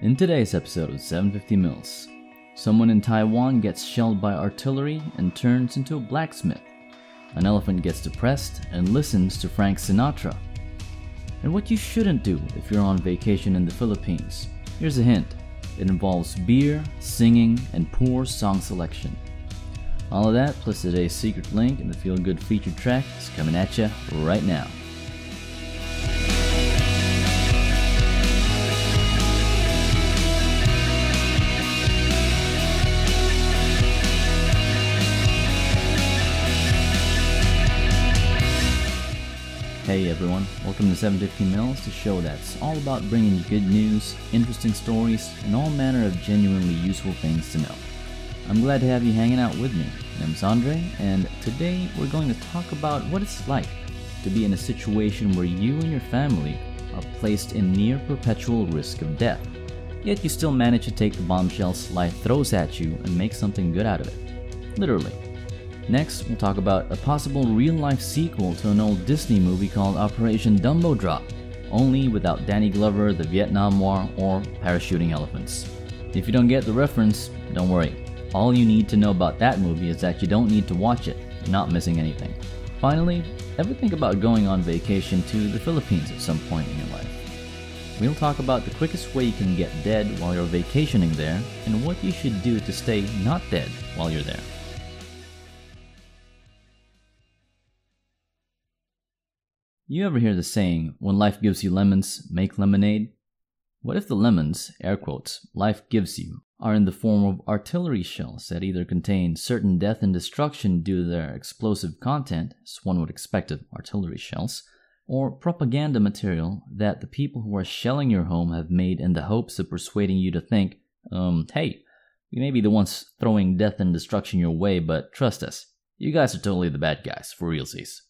In today's episode of 750 Mills, someone in Taiwan gets shelled by artillery and turns into a blacksmith. An elephant gets depressed and listens to Frank Sinatra. And what you shouldn't do if you're on vacation in the Philippines. Here's a hint it involves beer, singing, and poor song selection. All of that, plus today's secret link and the feel good featured track, is coming at you right now. Hey everyone, welcome to 750 Mills, the show that's all about bringing you good news, interesting stories, and all manner of genuinely useful things to know. I'm glad to have you hanging out with me. My name's Andre, and today we're going to talk about what it's like to be in a situation where you and your family are placed in near perpetual risk of death. Yet you still manage to take the bombshells life throws at you and make something good out of it. Literally. Next, we'll talk about a possible real life sequel to an old Disney movie called Operation Dumbo Drop, only without Danny Glover, the Vietnam War, or parachuting elephants. If you don't get the reference, don't worry. All you need to know about that movie is that you don't need to watch it, you're not missing anything. Finally, ever think about going on vacation to the Philippines at some point in your life? We'll talk about the quickest way you can get dead while you're vacationing there and what you should do to stay not dead while you're there. You ever hear the saying, when life gives you lemons, make lemonade? What if the lemons, air quotes, life gives you, are in the form of artillery shells that either contain certain death and destruction due to their explosive content, as one would expect of artillery shells, or propaganda material that the people who are shelling your home have made in the hopes of persuading you to think, um, hey, we may be the ones throwing death and destruction your way, but trust us, you guys are totally the bad guys, for realsies.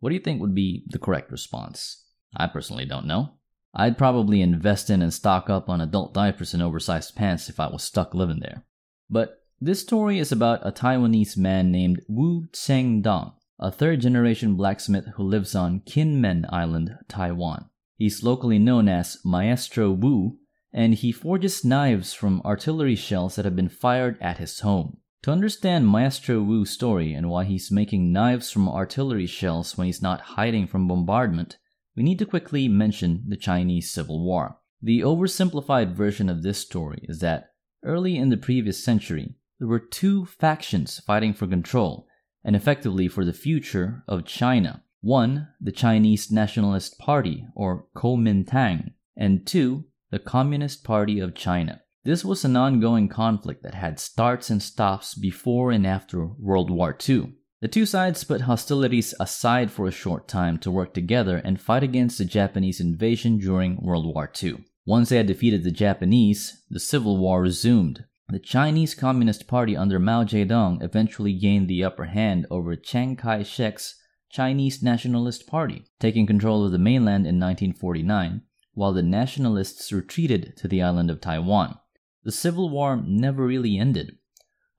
What do you think would be the correct response? I personally don't know. I'd probably invest in and stock up on adult diapers and oversized pants if I was stuck living there. But this story is about a Taiwanese man named Wu Tseng Dong, a third generation blacksmith who lives on Kinmen Island, Taiwan. He's locally known as Maestro Wu, and he forges knives from artillery shells that have been fired at his home. To understand Maestro Wu's story and why he's making knives from artillery shells when he's not hiding from bombardment, we need to quickly mention the Chinese Civil War. The oversimplified version of this story is that early in the previous century, there were two factions fighting for control and effectively for the future of China. One, the Chinese Nationalist Party, or Kuomintang, and two, the Communist Party of China. This was an ongoing conflict that had starts and stops before and after World War II. The two sides put hostilities aside for a short time to work together and fight against the Japanese invasion during World War II. Once they had defeated the Japanese, the Civil War resumed. The Chinese Communist Party under Mao Zedong eventually gained the upper hand over Chiang Kai shek's Chinese Nationalist Party, taking control of the mainland in 1949, while the nationalists retreated to the island of Taiwan. The Civil War never really ended.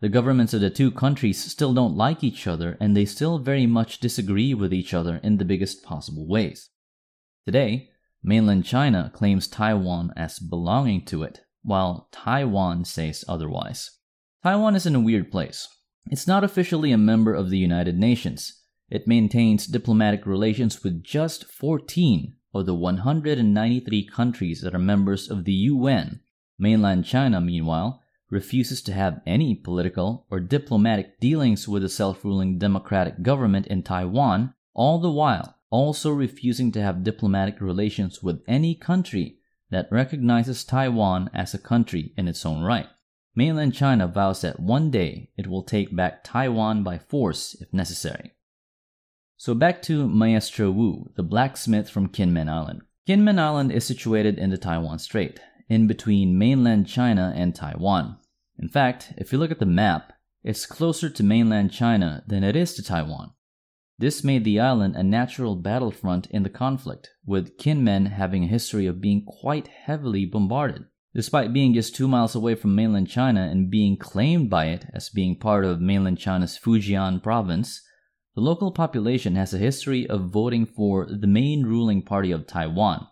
The governments of the two countries still don't like each other and they still very much disagree with each other in the biggest possible ways. Today, mainland China claims Taiwan as belonging to it, while Taiwan says otherwise. Taiwan is in a weird place. It's not officially a member of the United Nations. It maintains diplomatic relations with just 14 of the 193 countries that are members of the UN Mainland China, meanwhile, refuses to have any political or diplomatic dealings with the self ruling democratic government in Taiwan, all the while also refusing to have diplomatic relations with any country that recognizes Taiwan as a country in its own right. Mainland China vows that one day it will take back Taiwan by force if necessary. So back to Maestro Wu, the blacksmith from Kinmen Island. Kinmen Island is situated in the Taiwan Strait, in between mainland China and Taiwan. In fact, if you look at the map, it's closer to mainland China than it is to Taiwan. This made the island a natural battlefront in the conflict, with Kinmen having a history of being quite heavily bombarded. Despite being just two miles away from mainland China and being claimed by it as being part of mainland China's Fujian province, the local population has a history of voting for the main ruling party of Taiwan,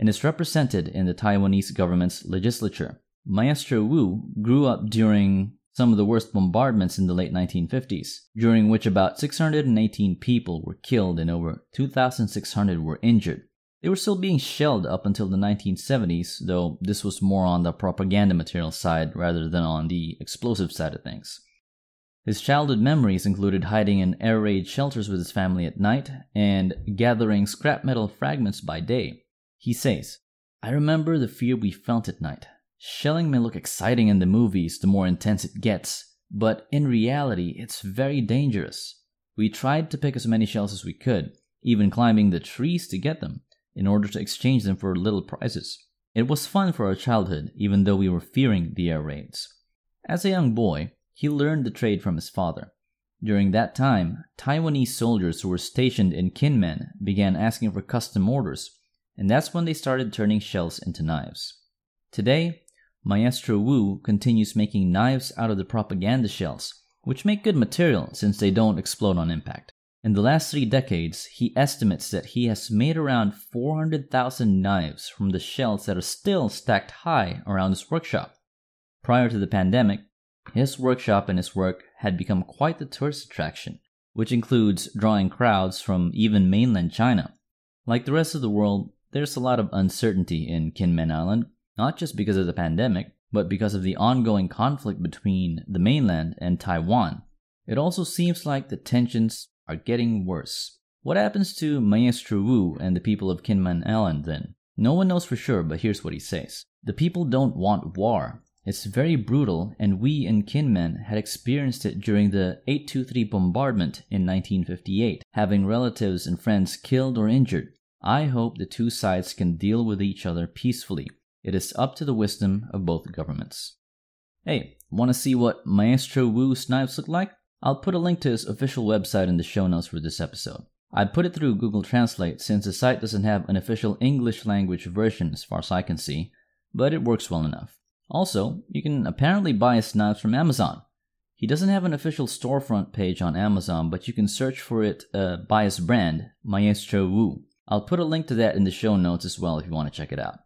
and is represented in the Taiwanese government's legislature. Maestro Wu grew up during some of the worst bombardments in the late 1950s, during which about 618 people were killed and over 2,600 were injured. They were still being shelled up until the 1970s, though this was more on the propaganda material side rather than on the explosive side of things. His childhood memories included hiding in air raid shelters with his family at night and gathering scrap metal fragments by day. He says, I remember the fear we felt at night. Shelling may look exciting in the movies the more intense it gets, but in reality, it's very dangerous. We tried to pick as many shells as we could, even climbing the trees to get them in order to exchange them for little prizes. It was fun for our childhood, even though we were fearing the air raids. As a young boy, he learned the trade from his father. During that time, Taiwanese soldiers who were stationed in Kinmen began asking for custom orders, and that's when they started turning shells into knives. Today, Maestro Wu continues making knives out of the propaganda shells, which make good material since they don't explode on impact. In the last three decades, he estimates that he has made around 400,000 knives from the shells that are still stacked high around his workshop. Prior to the pandemic, his workshop and his work had become quite the tourist attraction, which includes drawing crowds from even mainland China. Like the rest of the world, there's a lot of uncertainty in Kinmen Island, not just because of the pandemic, but because of the ongoing conflict between the mainland and Taiwan. It also seems like the tensions are getting worse. What happens to Maestro Wu and the people of Kinmen Island then? No one knows for sure, but here's what he says. The people don't want war. It's very brutal, and we in Kinmen had experienced it during the 823 bombardment in 1958, having relatives and friends killed or injured. I hope the two sides can deal with each other peacefully. It is up to the wisdom of both governments. Hey, want to see what Maestro Wu's knives look like? I'll put a link to his official website in the show notes for this episode. I put it through Google Translate since the site doesn't have an official English language version as far as I can see, but it works well enough. Also, you can apparently buy his knives from Amazon. He doesn't have an official storefront page on Amazon, but you can search for it uh, by his brand, Maestro Wu. I'll put a link to that in the show notes as well if you want to check it out.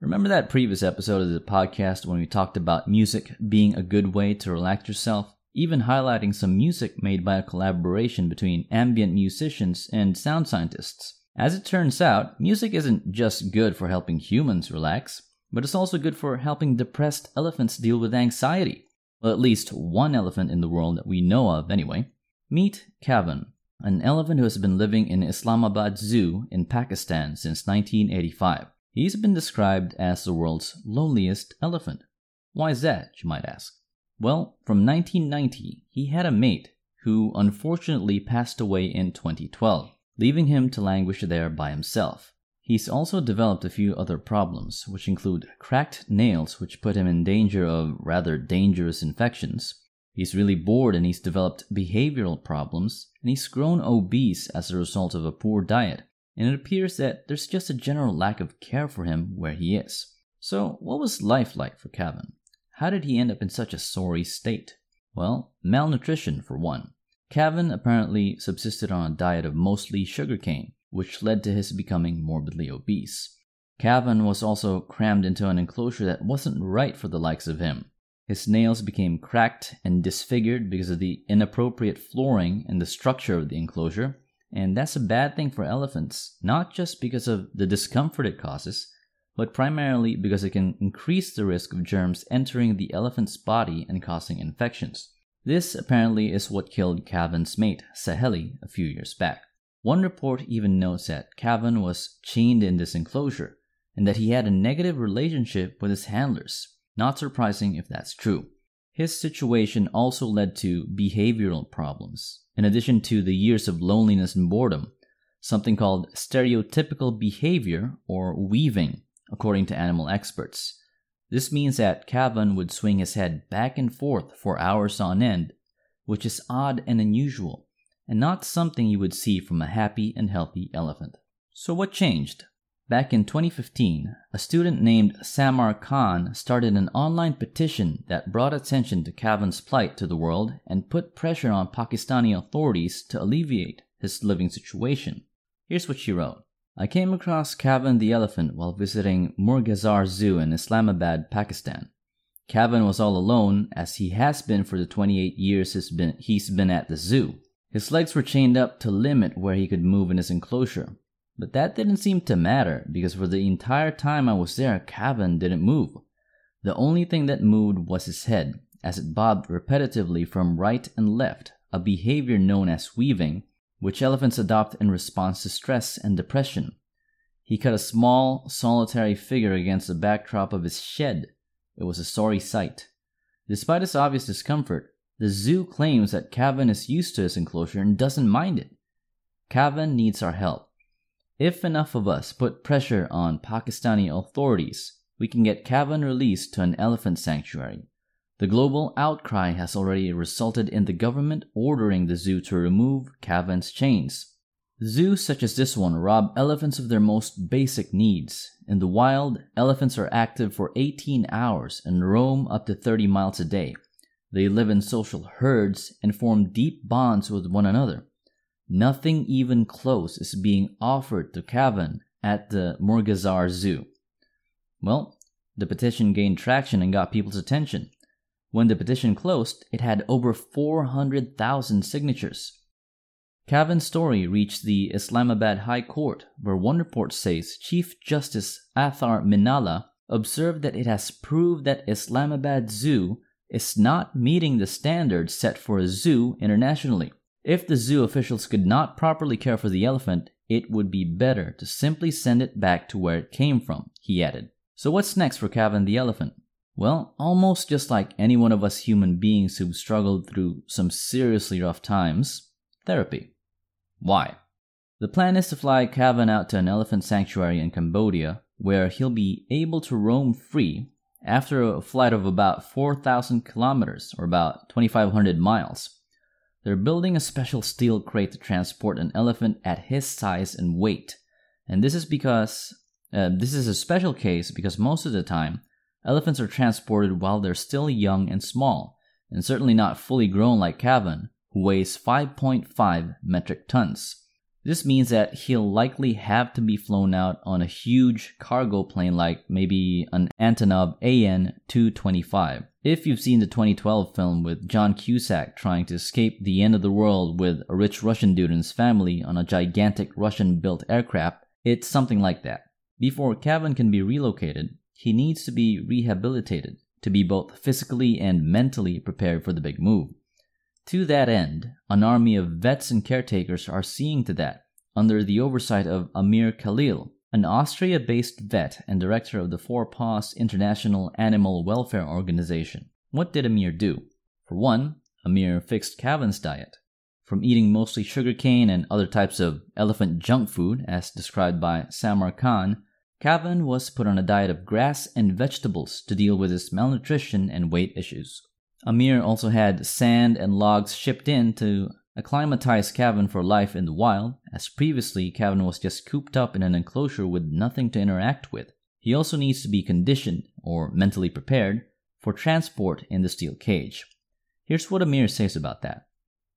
Remember that previous episode of the podcast when we talked about music being a good way to relax yourself? even highlighting some music made by a collaboration between ambient musicians and sound scientists. As it turns out, music isn't just good for helping humans relax, but it's also good for helping depressed elephants deal with anxiety. Well, at least one elephant in the world that we know of, anyway. Meet Kaavan, an elephant who has been living in Islamabad Zoo in Pakistan since 1985. He's been described as the world's loneliest elephant. Why is that, you might ask? Well, from 1990, he had a mate who unfortunately passed away in 2012, leaving him to languish there by himself. He's also developed a few other problems, which include cracked nails, which put him in danger of rather dangerous infections. He's really bored and he's developed behavioral problems, and he's grown obese as a result of a poor diet. And it appears that there's just a general lack of care for him where he is. So, what was life like for Kaavan? How did he end up in such a sorry state? Well, malnutrition, for one. Kaavan apparently subsisted on a diet of mostly sugarcane, which led to his becoming morbidly obese. Kaavan was also crammed into an enclosure that wasn't right for the likes of him. His nails became cracked and disfigured because of the inappropriate flooring and the structure of the enclosure, and that's a bad thing for elephants, not just because of the discomfort it causes, but primarily because it can increase the risk of germs entering the elephant's body and causing infections. This apparently is what killed Kaavan's mate, Saheli, a few years back. One report even notes that Kaavan was chained in this enclosure and that he had a negative relationship with his handlers. Not surprising if that's true. His situation also led to behavioral problems. In addition to the years of loneliness and boredom, something called stereotypical behavior or weaving according to animal experts. This means that Kaavan would swing his head back and forth for hours on end, which is odd and unusual, and not something you would see from a happy and healthy elephant. So, what changed? Back in 2015, a student named Samar Khan started an online petition that brought attention to Kaavan's plight to the world and put pressure on Pakistani authorities to alleviate his living situation. Here's what she wrote I came across Kaavan the elephant while visiting Murgazar Zoo in Islamabad, Pakistan. Kaavan was all alone, as he has been for the 28 years he's been, he's been at the zoo. His legs were chained up to limit where he could move in his enclosure. But that didn't seem to matter because for the entire time I was there, Kaavan didn't move. The only thing that moved was his head, as it bobbed repetitively from right and left, a behavior known as weaving, which elephants adopt in response to stress and depression. He cut a small, solitary figure against the backdrop of his shed. It was a sorry sight. Despite his obvious discomfort, the zoo claims that Kaavan is used to his enclosure and doesn't mind it. Kaavan needs our help. If enough of us put pressure on Pakistani authorities, we can get Kaavan released to an elephant sanctuary. The global outcry has already resulted in the government ordering the zoo to remove Kaavan's chains. Zoos such as this one rob elephants of their most basic needs. In the wild, elephants are active for 18 hours and roam up to 30 miles a day. They live in social herds and form deep bonds with one another. Nothing even close is being offered to Kaavan at the Murghazar Zoo. Well, the petition gained traction and got people's attention. When the petition closed, it had over 400,000 signatures. Kaavan's story reached the Islamabad High Court, where one report says Chief Justice Athar Minallah observed that it has proved that Islamabad Zoo is not meeting the standards set for a zoo internationally. If the zoo officials could not properly care for the elephant, it would be better to simply send it back to where it came from, he added. So, what's next for Kaavan the elephant? Well, almost just like any one of us human beings who've struggled through some seriously rough times, therapy. Why? The plan is to fly Kaavan out to an elephant sanctuary in Cambodia, where he'll be able to roam free after a flight of about 4,000 kilometers, or about 2,500 miles. They're building a special steel crate to transport an elephant at his size and weight. And this is because uh, this is a special case because most of the time, elephants are transported while they're still young and small, and certainly not fully grown like Kaavan, who weighs 5.5 metric tons. This means that he'll likely have to be flown out on a huge cargo plane like maybe an Antonov AN 225. If you've seen the 2012 film with John Cusack trying to escape the end of the world with a rich Russian dude and his family on a gigantic Russian built aircraft, it's something like that. Before Kaavan can be relocated, he needs to be rehabilitated to be both physically and mentally prepared for the big move. To that end, an army of vets and caretakers are seeing to that, under the oversight of Amir Khalil, an Austria based vet and director of the Four Paws International Animal Welfare Organization. What did Amir do? For one, Amir fixed Kaavan's diet. From eating mostly sugarcane and other types of elephant junk food, as described by Samar Khan, Kaavan was put on a diet of grass and vegetables to deal with his malnutrition and weight issues. Amir also had sand and logs shipped in to acclimatize Kaavan for life in the wild, as previously Kaavan was just cooped up in an enclosure with nothing to interact with. He also needs to be conditioned, or mentally prepared, for transport in the steel cage. Here's what Amir says about that.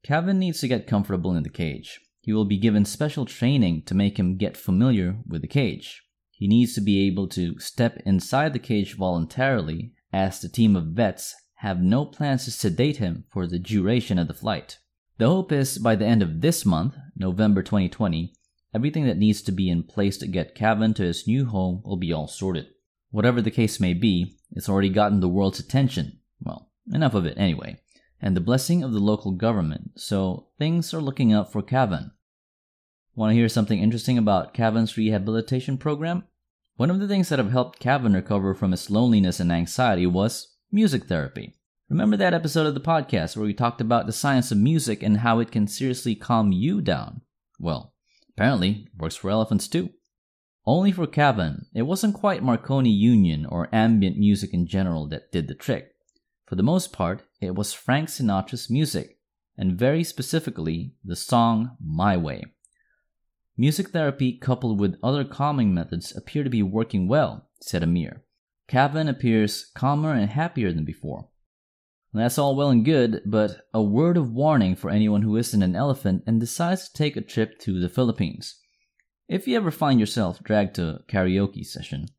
Kaavan needs to get comfortable in the cage. He will be given special training to make him get familiar with the cage. He needs to be able to step inside the cage voluntarily, as the team of vets have no plans to sedate him for the duration of the flight. The hope is by the end of this month, November 2020, everything that needs to be in place to get Kaavan to his new home will be all sorted. Whatever the case may be, it's already gotten the world's attention. Well, enough of it anyway. And the blessing of the local government, so things are looking up for Kaavan. Want to hear something interesting about Kaavan's rehabilitation program? One of the things that have helped Kaavan recover from his loneliness and anxiety was music therapy. Remember that episode of the podcast where we talked about the science of music and how it can seriously calm you down? Well, apparently, it works for elephants too. Only for Kaavan, it wasn't quite Marconi Union or ambient music in general that did the trick. For the most part, it was Frank Sinatra's music, and very specifically, the song My Way. Music therapy coupled with other calming methods appear to be working well, said Amir. Kaavan appears calmer and happier than before. That's all well and good, but a word of warning for anyone who isn't an elephant and decides to take a trip to the Philippines. If you ever find yourself dragged to a karaoke session,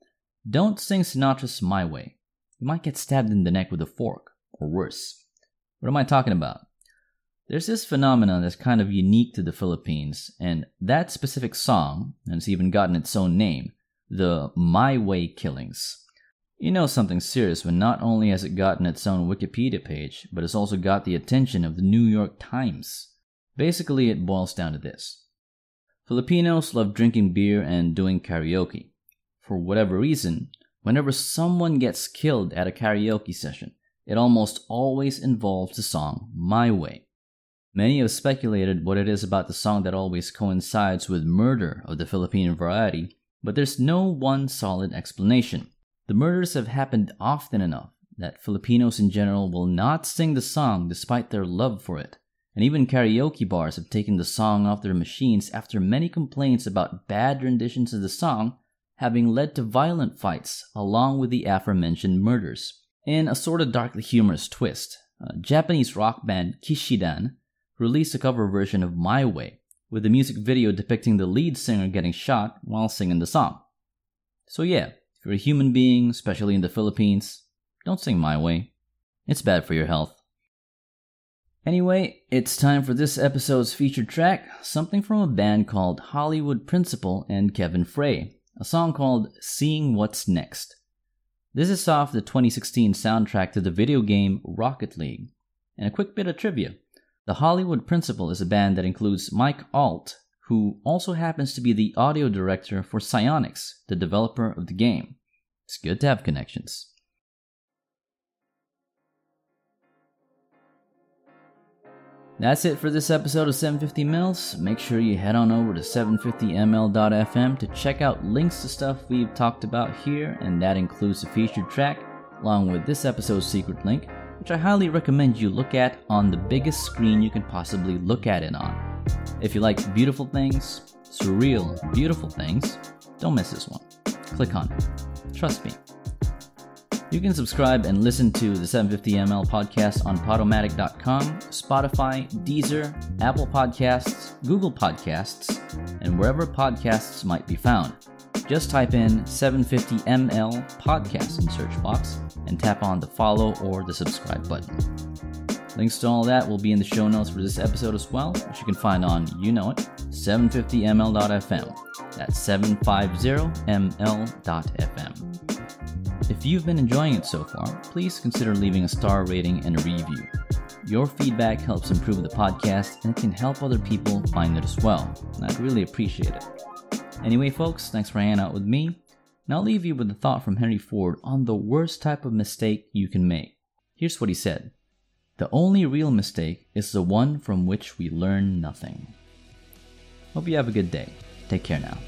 don't sing Sinatra's My Way. You might get stabbed in the neck with a fork, or worse. What am I talking about? There's this phenomenon that's kind of unique to the Philippines, and that specific song, and it's even gotten its own name, the My Way Killings. You know something serious when not only has it gotten its own Wikipedia page, but it's also got the attention of the New York Times. Basically, it boils down to this Filipinos love drinking beer and doing karaoke. For whatever reason, whenever someone gets killed at a karaoke session, it almost always involves the song My Way. Many have speculated what it is about the song that always coincides with murder of the Filipino variety, but there's no one solid explanation. The murders have happened often enough that Filipinos in general will not sing the song despite their love for it. And even karaoke bars have taken the song off their machines after many complaints about bad renditions of the song having led to violent fights along with the aforementioned murders. In a sort of darkly humorous twist, Japanese rock band Kishidan released a cover version of My Way, with a music video depicting the lead singer getting shot while singing the song. So, yeah, you're a human being, especially in the Philippines, don't sing My Way. It's bad for your health. Anyway, it's time for this episode's featured track, something from a band called Hollywood Principle and Kevin Frey, a song called Seeing What's Next. This is off the 2016 soundtrack to the video game Rocket League. And a quick bit of trivia the Hollywood Principle is a band that includes Mike Ault, who also happens to be the audio director for Psyonix, the developer of the game. It's good to have connections. That's it for this episode of 750 Mils. Make sure you head on over to 750ml.fm to check out links to stuff we've talked about here, and that includes a featured track, along with this episode's secret link, which I highly recommend you look at on the biggest screen you can possibly look at it on. If you like beautiful things, surreal, beautiful things, don't miss this one. Click on it. Trust me. You can subscribe and listen to the 750ml podcast on Podomatic.com, Spotify, Deezer, Apple Podcasts, Google Podcasts, and wherever podcasts might be found. Just type in 750ml podcast in search box and tap on the follow or the subscribe button. Links to all that will be in the show notes for this episode as well, which you can find on, you know it, 750ml.fm. That's 750ml.fm. If you've been enjoying it so far, please consider leaving a star rating and a review. Your feedback helps improve the podcast and it can help other people find it as well. And I'd really appreciate it. Anyway, folks, thanks for hanging out with me. And I'll leave you with a thought from Henry Ford on the worst type of mistake you can make. Here's what he said The only real mistake is the one from which we learn nothing. Hope you have a good day. Take care now.